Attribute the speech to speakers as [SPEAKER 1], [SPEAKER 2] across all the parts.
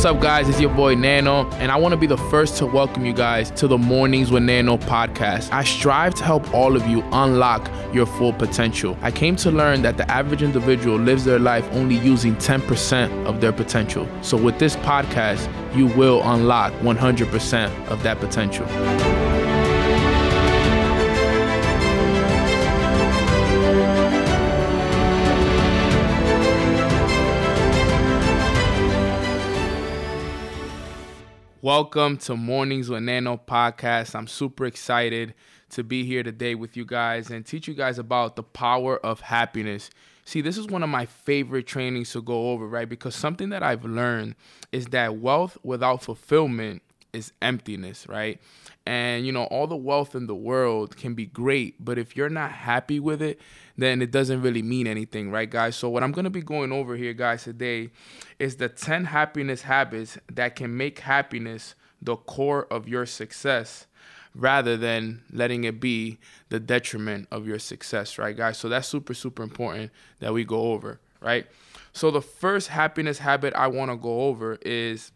[SPEAKER 1] What's up, guys? It's your boy Neno, and I want to be the first to welcome you guys to the Mornings with Neno podcast. I strive to help all of you unlock your full potential. I came to learn that the average individual lives their life only using 10% of their potential. So, with this podcast, you will unlock 100% of that potential. Welcome to Mornings with Neno podcast. I'm super excited to be here today with you guys and teach you guys about the power of happiness. See, this is one of my favorite trainings to go over, right? Because something that I've learned is that wealth without fulfillment is emptiness, right? And you know, all the wealth in the world can be great, but if you're not happy with it, then it doesn't really mean anything, right, guys? So, what I'm gonna be going over here, guys, today is the 10 happiness habits that can make happiness the core of your success rather than letting it be the detriment of your success, right, guys? So, that's super, super important that we go over, right? So, the first happiness habit I wanna go over is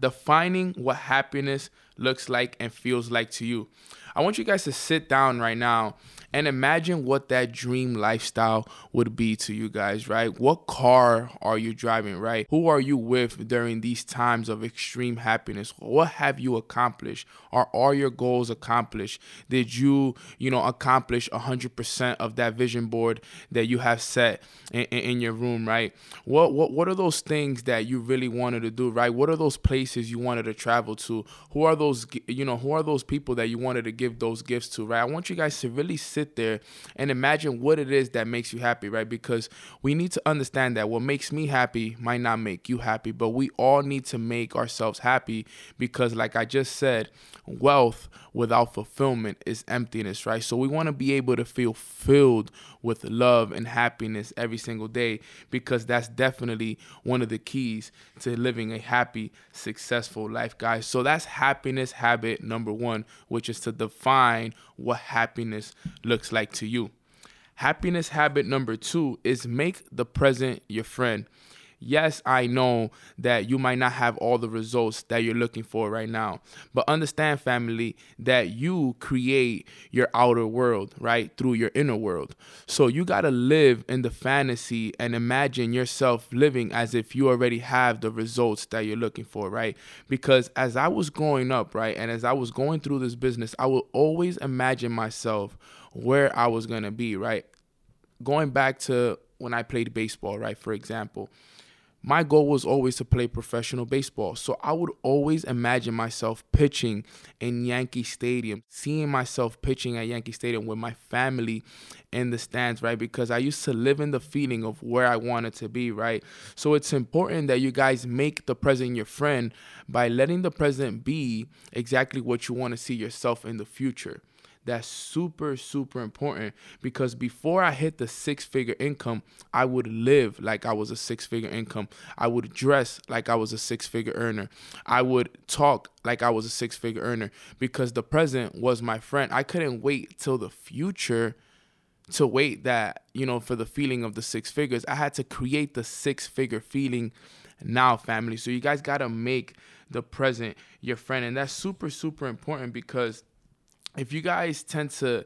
[SPEAKER 1] defining what happiness looks like and feels like to you. I want you guys to sit down right now and imagine what that dream lifestyle would be to you guys, right? What car are you driving, right? Who are you with during these times of extreme happiness? What have you accomplished? Are all your goals accomplished? Did you, you know, accomplish 100% of that vision board that you have set in, in your room, right? What, what, what are those things that you really wanted to do, right? What are those places you wanted to travel to? Who are those, you know, who are those people that you wanted to give those gifts to, right? I want you guys to really sit sit there and imagine what it is that makes you happy, right? Because we need to understand that what makes me happy might not make you happy, but we all need to make ourselves happy because, like I just said, wealth without fulfillment is emptiness, right? So we want to be able to feel filled with love and happiness every single day because that's definitely one of the keys to living a happy, successful life, guys. So that's happiness habit number one, which is to define what happiness looks like to you. Happiness habit number two is make the present your friend yes, I know that you might not have all the results that you're looking for right now. But understand, family, that you create your outer world, right? Through your inner world. So you got to live in the fantasy and imagine yourself living as if you already have the results that you're looking for, right? Because as I was growing up, right, and as I was going through this business, I would always imagine myself where I was going to be, right? Going back to when I played baseball, right, for example my goal was always to play professional baseball. So I would always imagine myself pitching in Yankee Stadium, seeing myself pitching at Yankee Stadium with my family in the stands, right? Because I used to live in the feeling of where I wanted to be, right? So it's important that you guys make the present your friend by letting the present be exactly what you want to see yourself in the future. That's super, super important because before I hit the six figure income, I would live like I was a six figure income. I would dress like I was a six figure earner. I would talk like I was a six figure earner because the present was my friend. I couldn't wait till the future to wait that, you know, for the feeling of the six figures. I had to create the six figure feeling now, family. So you guys got to make the present your friend. And that's super, super important because if you guys tend to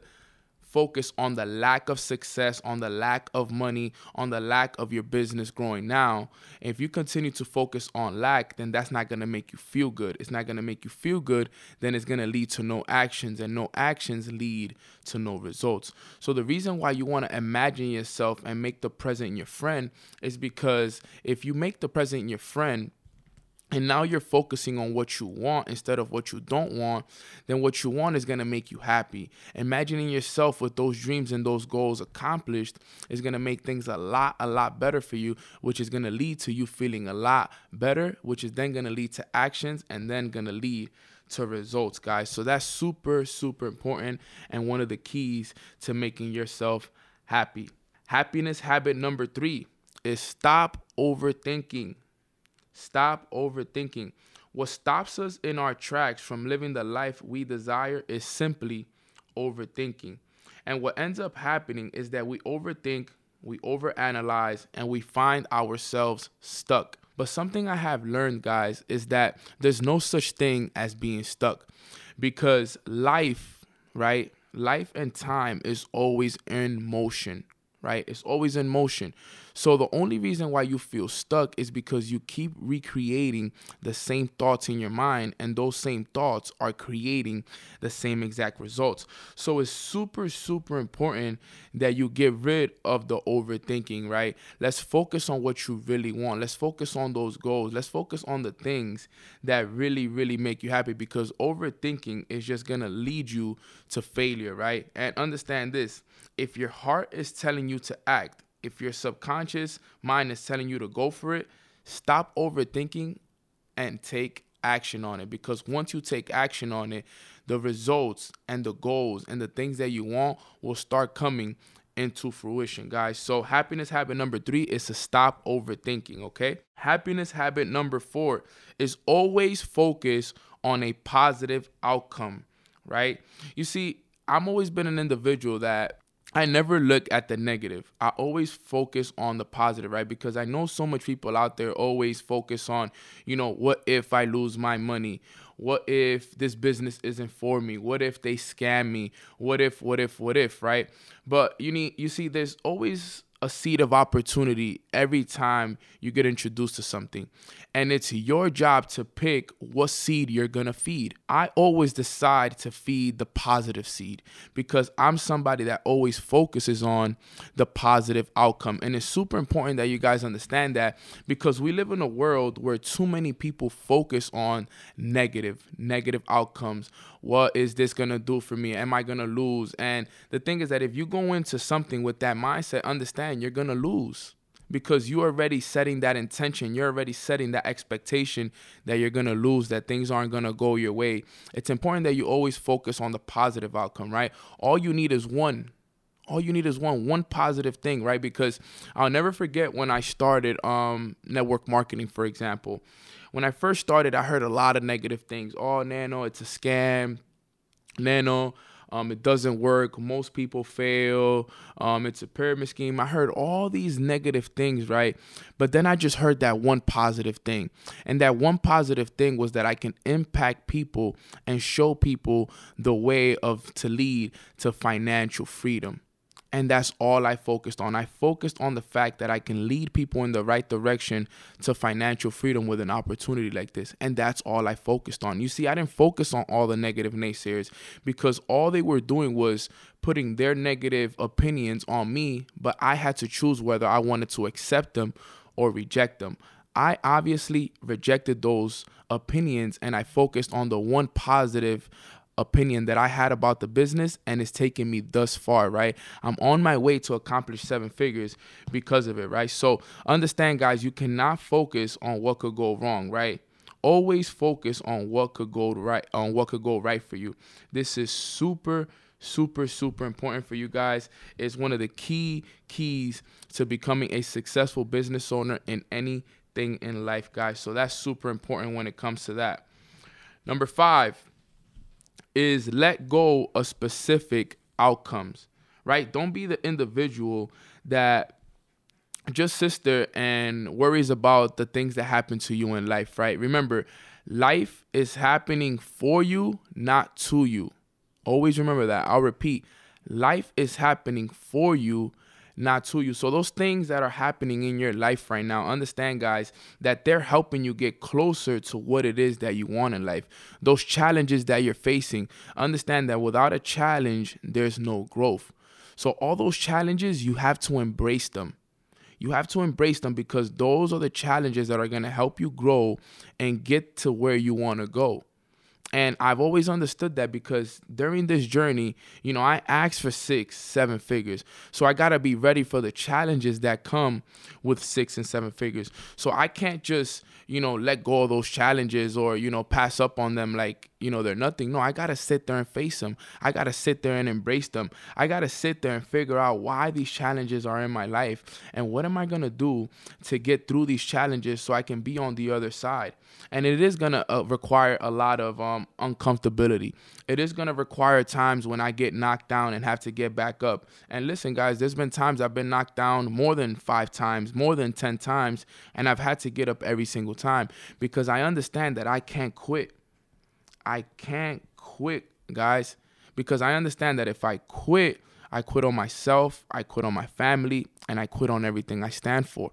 [SPEAKER 1] focus on the lack of success, on the lack of money, on the lack of your business growing now, if you continue to focus on lack, then that's not going to make you feel good. It's not going to make you feel good, then it's going to lead to no actions, and no actions lead to no results. So, the reason why you want to imagine yourself and make the present your friend is because if you make the present your friend, and now you're focusing on what you want instead of what you don't want, then what you want is to make you happy. Imagining yourself with those dreams and those goals accomplished is to make things a lot, a lot better for you, which is to lead to you feeling a lot better, which is then to lead to actions and then to lead to results, guys. So that's super, super important and one of the keys to making yourself happy. Happiness habit number three is stop overthinking. Stop overthinking. What stops us in our tracks from living the life we desire is simply overthinking. And what ends up happening is that we overthink, we overanalyze, and we find ourselves stuck. But something I have learned, guys, is that there's no such thing as being stuck because life, right? Life and time is always in motion, right? It's always in motion. So the only reason why you feel stuck is because you keep recreating the same thoughts in your mind, and those same thoughts are creating the same exact results. So it's super, super important that you get rid of the overthinking, right? Let's focus on what you really want. Let's focus on those goals. Let's focus on the things that really, really make you happy because overthinking is just gonna lead you to failure, right? And understand this if your heart is telling you to act, if your subconscious mind is telling you to go for it, stop overthinking and take action on it because once you take action on it, the results and the goals and the things that you want will start coming into fruition, guys. So, happiness habit number three is to stop overthinking, okay? Happiness habit number four is always focus on a positive outcome, right? You see, I'm always been an individual that I never look at the negative. I always focus on the positive, right? Because I know so much people out there always focus on, you know, what if I lose my money? What if this business isn't for me? What if they scam me? What if, what if, what if, right? But you need you see there's always a seed of opportunity every time you get introduced to something. And it's your job to pick what seed you're going to feed. I always decide to feed the positive seed because I'm somebody that always focuses on the positive outcome. And it's super important that you guys understand that because we live in a world where too many people focus on negative, negative outcomes. What is this going to do for me? Am I going to lose? And the thing is that if you go into something with that mindset, understand you're going to lose because you're already setting that intention. You're already setting that expectation that you're going to lose, that things aren't going to go your way. It's important that you always focus on the positive outcome, right? All you need is one. All you need is one one positive thing, right? Because I'll never forget when I started um, network marketing, for example. When I first started, I heard a lot of negative things. Oh, Neno, it's a scam. Neno, um, it doesn't work. Most people fail. Um, it's a pyramid scheme. I heard all these negative things, right? But then I just heard that one positive thing. And that one positive thing was that I can impact people and show people the way of to lead to financial freedom. And that's all I focused on. I focused on the fact that I can lead people in the right direction to financial freedom with an opportunity like this. And that's all I focused on. You see, I didn't focus on all the negative naysayers because all they were doing was putting their negative opinions on me, but I had to choose whether I wanted to accept them or reject them. I obviously rejected those opinions and I focused on the one positive opinion that I had about the business and it's taken me thus far, right? I'm on my way to accomplish seven figures because of it, right? So understand, guys, you cannot focus on what could go wrong, right? Always focus on what could go right, on what could go right for you. This is super super super important for you guys it's one of the key keys to becoming a successful business owner in anything in life guys so that's super important when it comes to that number 5 is let go of specific outcomes, right? Don't be the individual that just sits there and worries about the things that happen to you in life, right? Remember, life is happening for you, not to you. Always remember that. I'll repeat life is happening for you, not to you. So those things that are happening in your life right now, understand guys that they're helping you get closer to what it is that you want in life. Those challenges that you're facing, understand that without a challenge, there's no growth. So all those challenges, you have to embrace them. You have to embrace them because those are the challenges that are going to help you grow and get to where you want to go. And I've always understood that because during this journey, you know, I asked for six, seven figures. So I got to be ready for the challenges that come with six and seven figures. So I can't just, you know, let go of those challenges or, you know, pass up on them like you know they're nothing. No i gotta sit there and face them. I gotta sit there and embrace them. I gotta sit there and figure out why these challenges are in my life and what am i gonna do to get through these challenges so i can be on the other side. And it is gonna uh, require a lot of um, uncomfortability. It is gonna require times when i get knocked down and have to get back up. And listen guys there's been times i've been knocked down more than five times more than ten times and i've had to get up every single time because i understand that i can't quit I can't quit, guys, because I understand that if I quit, I quit on myself, I quit on my family, and I quit on everything I stand for.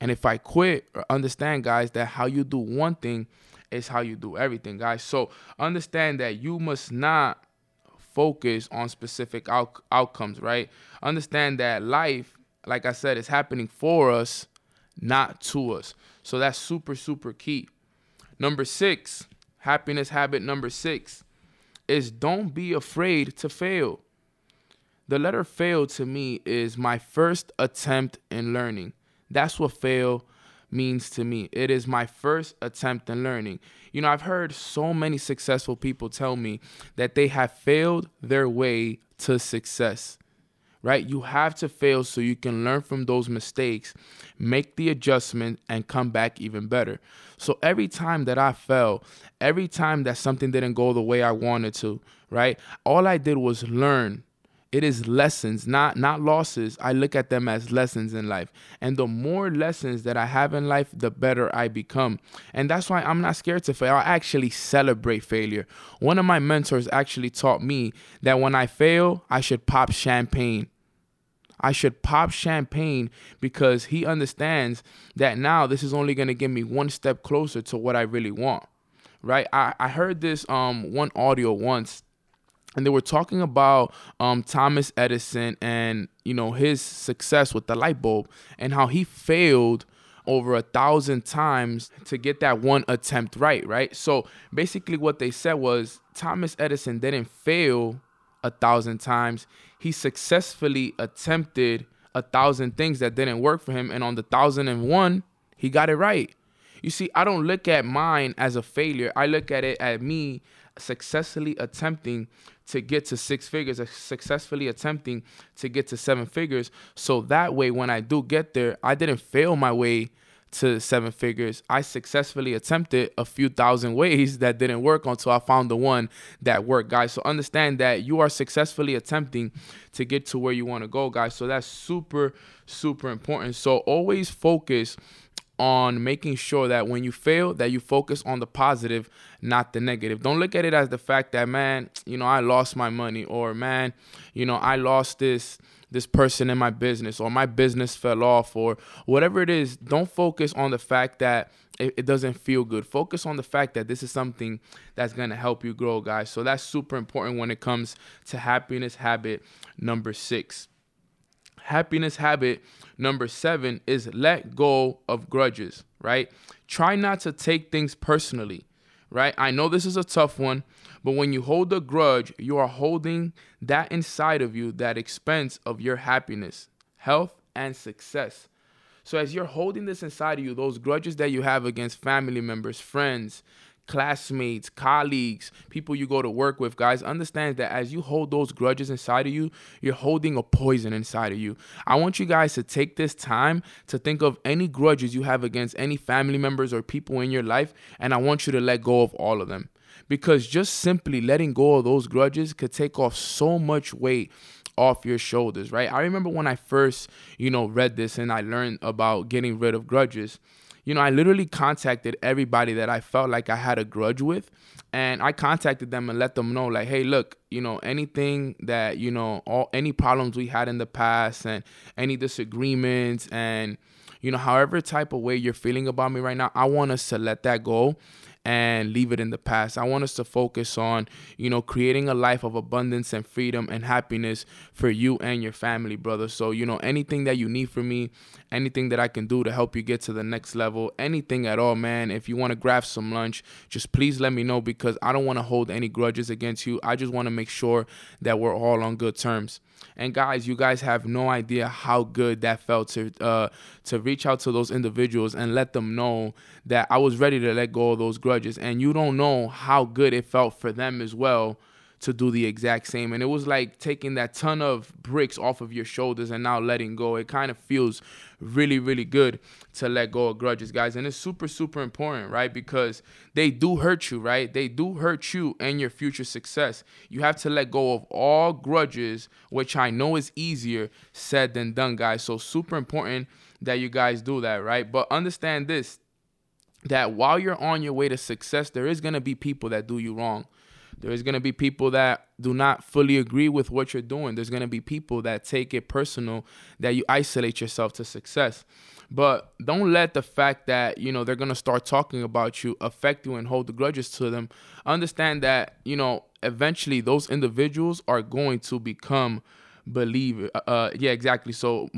[SPEAKER 1] And if I quit, uh, understand, guys, that how you do one thing is how you do everything, guys. So understand that you must not focus on specific out- outcomes, right? Understand that life, like I said, is happening for us, not to us. So that's super, super key. Number six, Happiness habit number six is don't be afraid to fail. The letter fail to me is my first attempt in learning. That's what fail means to me. It is my first attempt in learning. You know, I've heard so many successful people tell me that they have failed their way to success right? You have to fail so you can learn from those mistakes, make the adjustment, and come back even better. So every time that I fell, every time that something didn't go the way I wanted to, right? All I did was learn. It is lessons, not not losses. I look at them as lessons in life. And the more lessons that I have in life, the better I become. And that's why I'm not scared to fail. I actually celebrate failure. One of my mentors actually taught me that when I fail, I should pop champagne I should pop champagne because he understands that now this is only going to get me one step closer to what I really want. Right? I, I heard this um one audio once and they were talking about um, Thomas Edison and you know his success with the light bulb and how he failed over a thousand times to get that one attempt right right so basically what they said was Thomas Edison didn't fail a thousand times. He successfully attempted a thousand things that didn't work for him. And on the thousand and one, he got it right. You see, I don't look at mine as a failure. I look at it at me successfully attempting to get to six figures, uh, successfully attempting to get to seven figures. So that way, when I do get there, I didn't fail my way to seven figures. I successfully attempted a few thousand ways that didn't work until I found the one that worked, guys. So understand that you are successfully attempting to get to where you want to go, guys. So that's super, super important. So always focus on making sure that when you fail that you focus on the positive not the negative. Don't look at it as the fact that man you know i lost my money or man you know i lost this this person in my business or my business fell off or whatever it is. Don't focus on the fact that it, it doesn't feel good. Focus on the fact that this is something that's going to help you grow guys. So that's super important when it comes to happiness habit number six happiness habit number seven is let go of grudges right try not to take things personally right i know this is a tough one but when you hold a grudge, you are holding that inside of you, that expense of your happiness, health, and success. So as you're holding this inside of you, those grudges that you have against family members, friends, classmates, colleagues, people you go to work with, guys, understand that as you hold those grudges inside of you, you're holding a poison inside of you. I want you guys to take this time to think of any grudges you have against any family members or people in your life, and I want you to let go of all of them because just simply letting go of those grudges could take off so much weight off your shoulders, right? I remember when I first, you know, read this and I learned about getting rid of grudges. You know, I literally contacted everybody that I felt like I had a grudge with and I contacted them and let them know like, "Hey, look, you know, anything that, you know, all any problems we had in the past and any disagreements and you know, however type of way you're feeling about me right now, I want us to let that go and leave it in the past. I want us to focus on, you know, creating a life of abundance and freedom and happiness for you and your family, brother. So, you know, anything that you need from me, anything that I can do to help you get to the next level, anything at all, man. If you want to grab some lunch, just please let me know because I don't want to hold any grudges against you. I just want to make sure that we're all on good terms. And guys, you guys have no idea how good that felt to uh, to reach out to those individuals and let them know that I was ready to let go of those grudges. And you don't know how good it felt for them as well to do the exact same. And it was like taking that ton of bricks off of your shoulders and now letting go. It kind of feels really, really good to let go of grudges, guys. And it's super, super important, right? Because they do hurt you, right? They do hurt you and your future success. You have to let go of all grudges, which I know is easier said than done, guys. So, super important that you guys do that, right? But understand this that while you're on your way to success, there is going to be people that do you wrong. There's going to be people that do not fully agree with what you're doing. There's going to be people that take it personal that you isolate yourself to success. But don't let the fact that, you know, they're going to start talking about you affect you and hold the grudges to them. Understand that, you know, eventually those individuals are going to become believer. Uh, uh yeah, exactly. So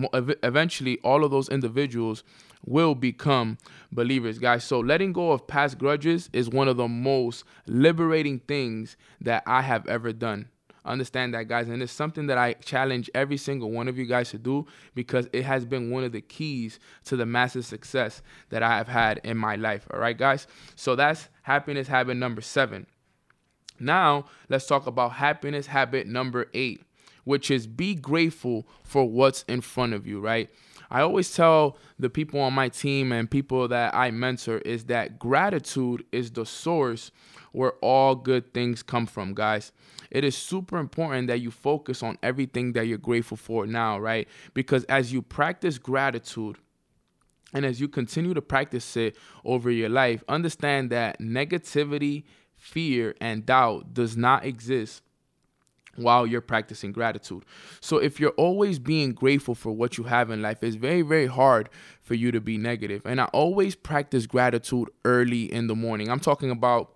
[SPEAKER 1] eventually all of those individuals will become believers, guys. So letting go of past grudges is one of the most liberating things that I have ever done. Understand that, guys. And it's something that I challenge every single one of you guys to do because it has been one of the keys to the massive success that I have had in my life. All right, guys. So that's happiness habit number seven. Now, let's talk about happiness habit number eight, which is be grateful for what's in front of you, right? I always tell the people on my team and people that I mentor is that gratitude is the source where all good things come from, guys. It is super important that you focus on everything that you're grateful for now, right? Because as you practice gratitude, and as you continue to practice it over your life, understand that negativity, fear, and doubt does not exist while you're practicing gratitude. So if you're always being grateful for what you have in life, it's very, very hard for you to be negative. And I always practice gratitude early in the morning. I'm talking about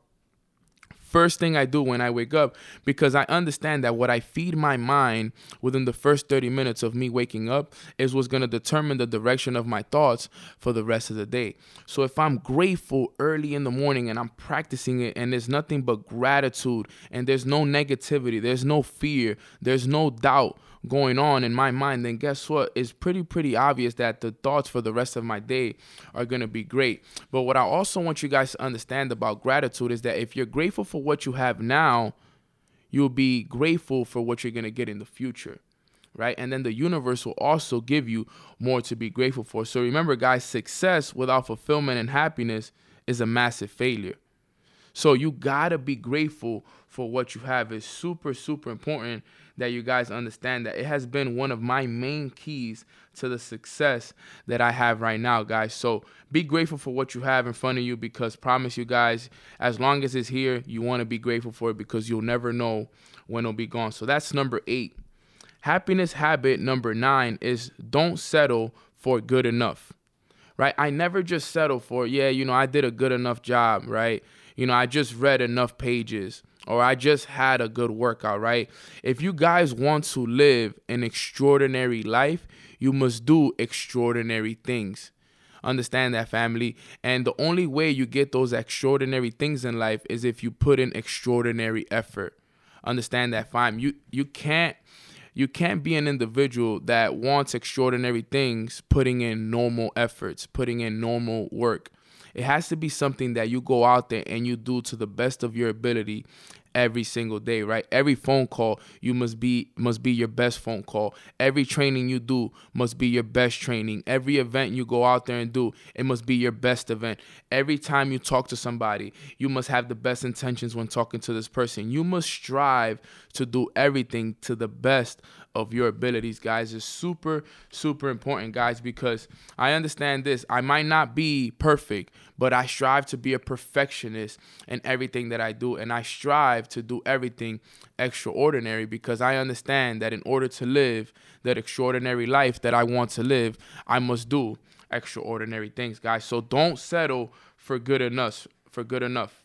[SPEAKER 1] first thing I do when I wake up because I understand that what I feed my mind within the first 30 minutes of me waking up is what's going to determine the direction of my thoughts for the rest of the day. So if I'm grateful early in the morning and I'm practicing it and there's nothing but gratitude and there's no negativity, there's no fear, there's no doubt going on in my mind, then guess what? It's pretty, pretty obvious that the thoughts for the rest of my day are going to be great. But what I also want you guys to understand about gratitude is that if you're grateful for what you have now, you'll be grateful for what you're going to get in the future. Right. And then the universe will also give you more to be grateful for. So remember, guys, success without fulfillment and happiness is a massive failure. So you gotta be grateful for what you have. is super, super important that you guys understand that it has been one of my main keys to the success that I have right now, guys. So be grateful for what you have in front of you because promise you guys, as long as it's here, you want to be grateful for it because you'll never know when it'll be gone. So that's number eight. Happiness habit number nine is don't settle for good enough. Right? I never just settle for, yeah, you know, I did a good enough job, right? You know, I just read enough pages or I just had a good workout, right? If you guys want to live an extraordinary life, you must do extraordinary things. Understand that, family. And the only way you get those extraordinary things in life is if you put in extraordinary effort. Understand that, fam. You you can't you can't be an individual that wants extraordinary things putting in normal efforts, putting in normal work. It has to be something that you go out there and you do to the best of your ability every single day, right? Every phone call you must be must be your best phone call. Every training you do must be your best training. Every event you go out there and do, it must be your best event. Every time you talk to somebody, you must have the best intentions when talking to this person. You must strive to do everything to the best of your abilities, guys, is super, super important, guys, because I understand this. I might not be perfect, but I strive to be a perfectionist in everything that I do. And I strive to do everything extraordinary because I understand that in order to live that extraordinary life that I want to live, I must do extraordinary things, guys. So don't settle for good enough, for good enough.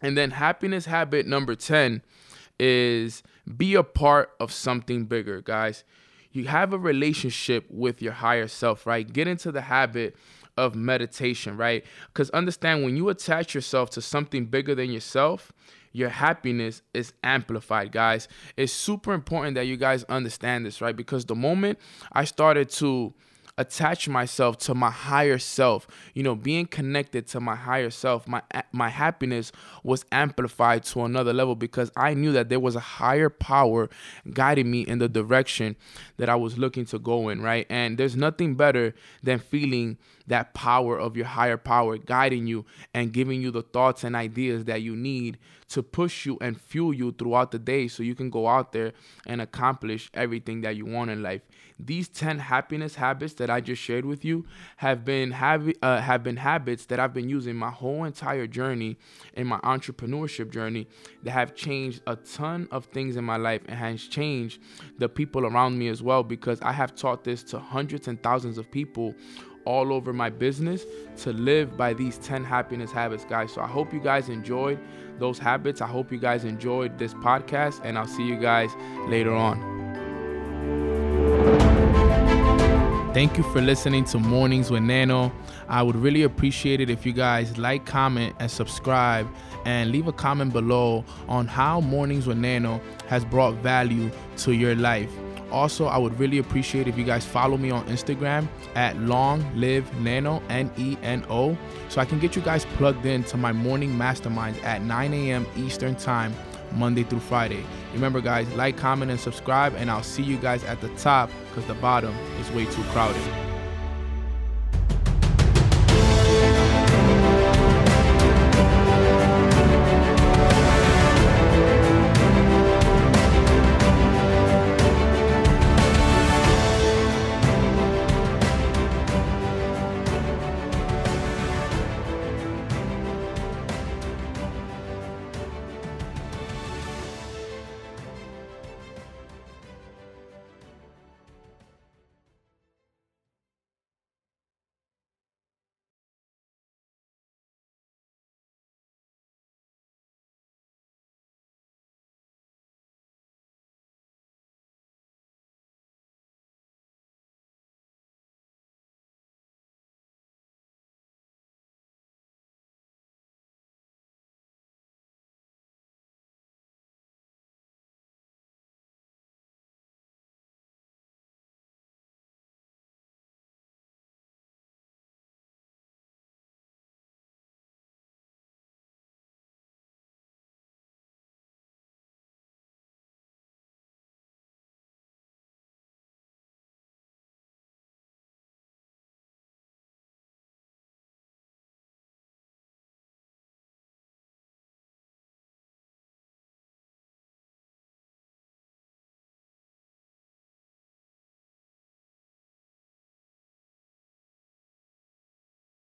[SPEAKER 1] And then happiness habit number 10 is be a part of something bigger, guys. You have a relationship with your higher self, right? Get into the habit of meditation, right? Because understand when you attach yourself to something bigger than yourself, your happiness is amplified, guys. It's super important that you guys understand this, right? Because the moment I started to attach myself to my higher self you know being connected to my higher self my my happiness was amplified to another level because i knew that there was a higher power guiding me in the direction that i was looking to go in right and there's nothing better than feeling that power of your higher power guiding you and giving you the thoughts and ideas that you need to push you and fuel you throughout the day so you can go out there and accomplish everything that you want in life. These 10 happiness habits that I just shared with you have been have, uh, have been habits that I've been using my whole entire journey in my entrepreneurship journey that have changed a ton of things in my life and has changed the people around me as well because I have taught this to hundreds and thousands of people all over my business to live by these 10 happiness habits, guys. So I hope you guys enjoyed those habits. I hope you guys enjoyed this podcast, and I'll see you guys later on. Thank you for listening to Mornings with Neno. I would really appreciate it if you guys like, comment, and subscribe, and leave a comment below on how Mornings with Neno has brought value to your life. Also, I would really appreciate if you guys follow me on Instagram at Long Live Neno, N E N O, so I can get you guys plugged in to my morning masterminds at 9 a.m. Eastern Time, Monday through Friday. Remember, guys, like, comment, and subscribe, and I'll see you guys at the top because the bottom is way too crowded.